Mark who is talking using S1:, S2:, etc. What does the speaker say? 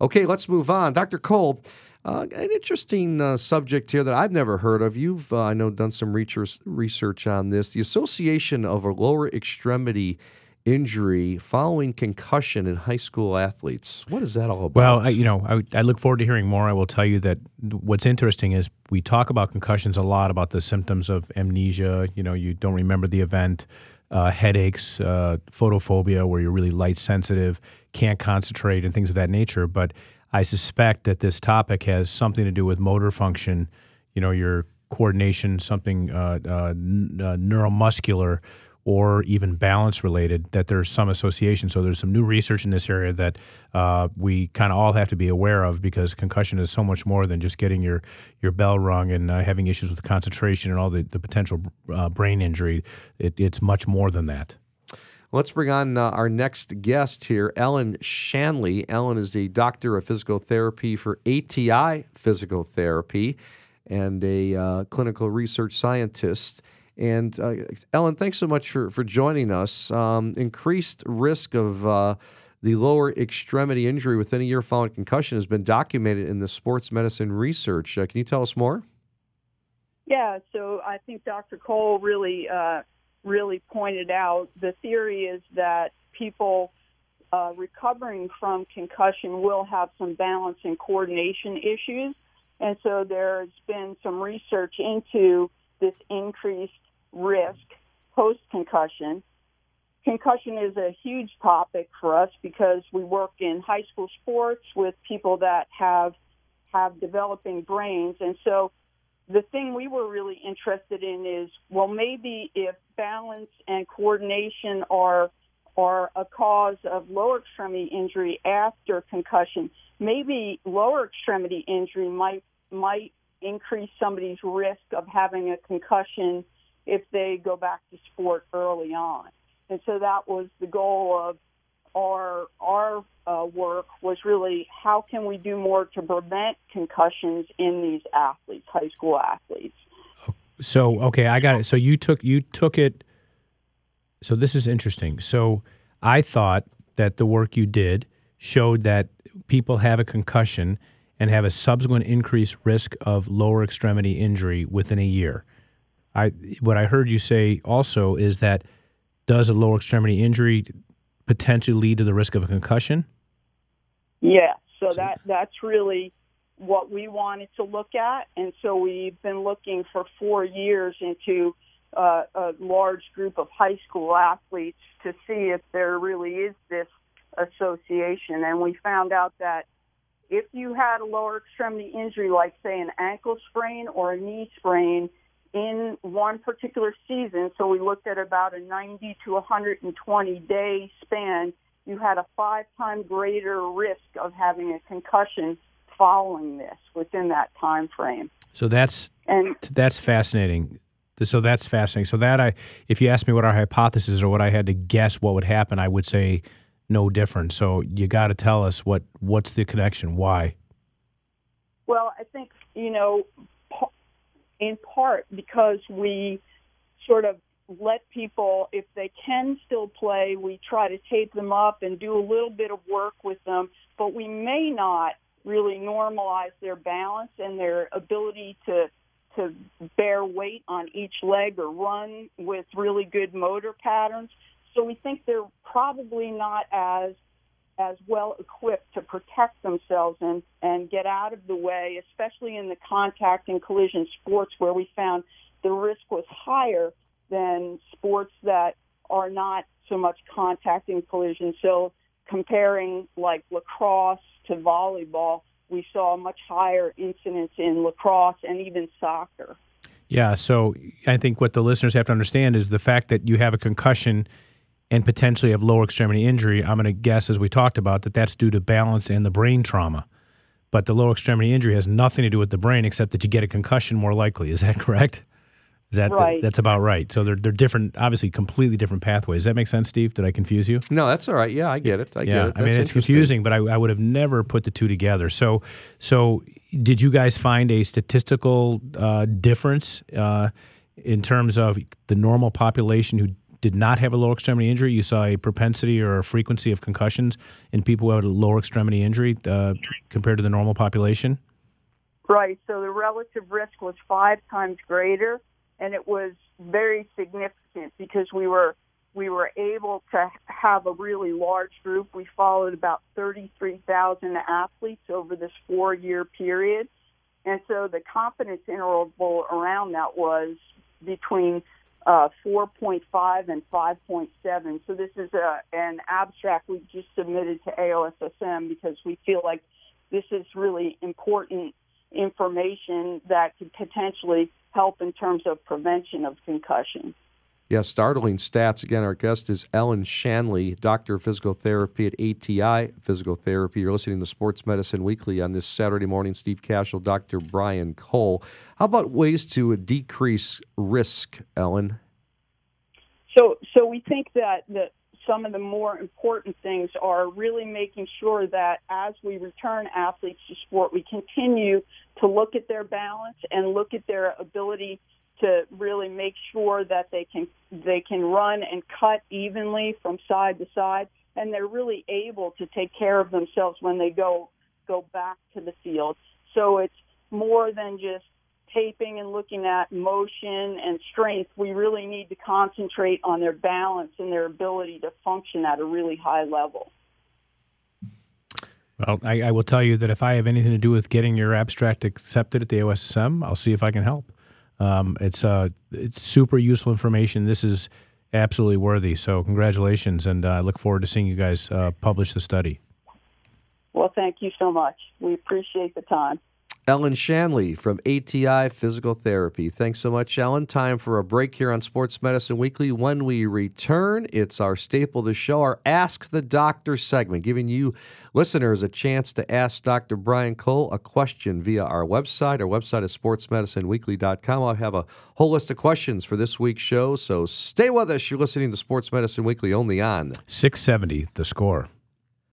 S1: Okay, let's move on. Dr. Cole, uh, an interesting uh, subject here that I've never heard of. You've, uh, I know, done some research on this. The association of a lower extremity injury following concussion in high school athletes. What is that all about?
S2: Well, I, you know, I, I, look forward to hearing more. I will tell you that what's interesting is we talk about concussions a lot, about the symptoms of amnesia. You know, you don't remember the event, uh, headaches, uh, photophobia, where you're really light sensitive, can't concentrate, and things of that nature. But I suspect that this topic has something to do with motor function, you know, your coordination, something uh, uh, uh, neuromuscular or even balance related, that there's some association. So there's some new research in this area that uh, we kind of all have to be aware of because concussion is so much more than just getting your, your bell rung and uh, having issues with concentration and all the, the potential uh, brain injury. It, it's much more than that.
S1: Let's bring on uh, our next guest here, Ellen Shanley. Ellen is the doctor of physical therapy for ATI Physical Therapy and a uh, clinical research scientist. And uh, Ellen, thanks so much for, for joining us. Um, increased risk of uh, the lower extremity injury within a year following concussion has been documented in the sports medicine research. Uh, can you tell us more?
S3: Yeah, so I think Dr. Cole really uh, really pointed out, the theory is that people uh, recovering from concussion will have some balance and coordination issues. And so there's been some research into this increased risk post concussion. Concussion is a huge topic for us because we work in high school sports with people that have have developing brains and so the thing we were really interested in is, well, maybe if balance and coordination are are a cause of lower extremity injury after concussion, maybe lower extremity injury might might increase somebody's risk of having a concussion if they go back to sport early on. And so that was the goal of our our uh, work was really how can we do more to prevent concussions in these athletes, high school athletes.
S2: So okay, I got it. So you took you took it. So this is interesting. So I thought that the work you did showed that people have a concussion and have a subsequent increased risk of lower extremity injury within a year. I what I heard you say also is that does a lower extremity injury potentially lead to the risk of a concussion?
S3: Yeah, so that that's really what we wanted to look at, and so we've been looking for four years into uh, a large group of high school athletes to see if there really is this association, and we found out that if you had a lower extremity injury, like say an ankle sprain or a knee sprain, in one particular season, so we looked at about a 90 to 120 day span, you had a five time greater risk of having a concussion following this within that time frame.
S2: So that's and that's fascinating. So that's fascinating. So that I, if you ask me what our hypothesis is or what I had to guess what would happen, I would say no different. So you got to tell us what what's the connection? Why?
S3: Well, I think you know in part because we sort of let people, if they can still play, we try to tape them up and do a little bit of work with them, but we may not really normalize their balance and their ability to to bear weight on each leg or run with really good motor patterns. So we think they're probably not as as well equipped to protect themselves and, and get out of the way, especially in the contact and collision sports where we found the risk was higher than sports that are not so much contact and collision. So comparing like lacrosse to volleyball, we saw much higher incidence in lacrosse and even soccer.
S2: Yeah, so I think what the listeners have to understand is the fact that you have a concussion – and potentially have lower extremity injury, I'm going to guess, as we talked about, that that's due to balance and the brain trauma. But the lower extremity injury has nothing to do with the brain except that you get a concussion more likely. Is that correct? Is that
S3: right.
S2: that's about right? So they're they're different, obviously completely different pathways. Does that make sense, Steve? Did I confuse you?
S1: No, that's all right. Yeah, I get it. I yeah, get it.
S2: That's I mean it's confusing, but I, I would have never put the two together. So so did you guys find a statistical uh, difference uh, in terms of the normal population who did not have a lower extremity injury, you saw a propensity or a frequency of concussions in people who had a lower extremity injury uh, compared to the normal population?
S3: Right. So the relative risk was five times greater, and it was very significant because we were we were able to have a really large group. We followed about 33,000 athletes over this four-year period. And so the confidence interval around that was between uh, 4.5 and 5.7. So this is a, an abstract we just submitted to AOSSM because we feel like this is really important information that could potentially help in terms of prevention of concussion.
S1: Yeah, startling stats. Again, our guest is Ellen Shanley, Doctor of Physical Therapy at ATI Physical Therapy. You're listening to Sports Medicine Weekly on this Saturday morning. Steve Cashel, Dr. Brian Cole. How about ways to decrease risk, Ellen?
S3: So, so we think that that some of the more important things are really making sure that as we return athletes to sport, we continue to look at their balance and look at their ability to really make sure that they can they can run and cut evenly from side to side and they're really able to take care of themselves when they go go back to the field. So it's more than just taping and looking at motion and strength. We really need to concentrate on their balance and their ability to function at a really high level.
S2: Well, I, I will tell you that if I have anything to do with getting your abstract accepted at the OSSM, I'll see if I can help. Um, it's uh, it's super useful information. This is absolutely worthy. So congratulations, and uh, I look forward to seeing you guys uh, publish the study.
S3: Well, thank you so much. We appreciate the time.
S1: Ellen Shanley from ATI Physical Therapy. Thanks so much, Ellen. Time for a break here on Sports Medicine Weekly. When we return, it's our staple of the show, our Ask the Doctor segment, giving you listeners a chance to ask Dr. Brian Cole a question via our website. Our website is sportsmedicineweekly.com. I'll have a whole list of questions for this week's show, so stay with us. You're listening to Sports Medicine Weekly only on
S2: 670, the score.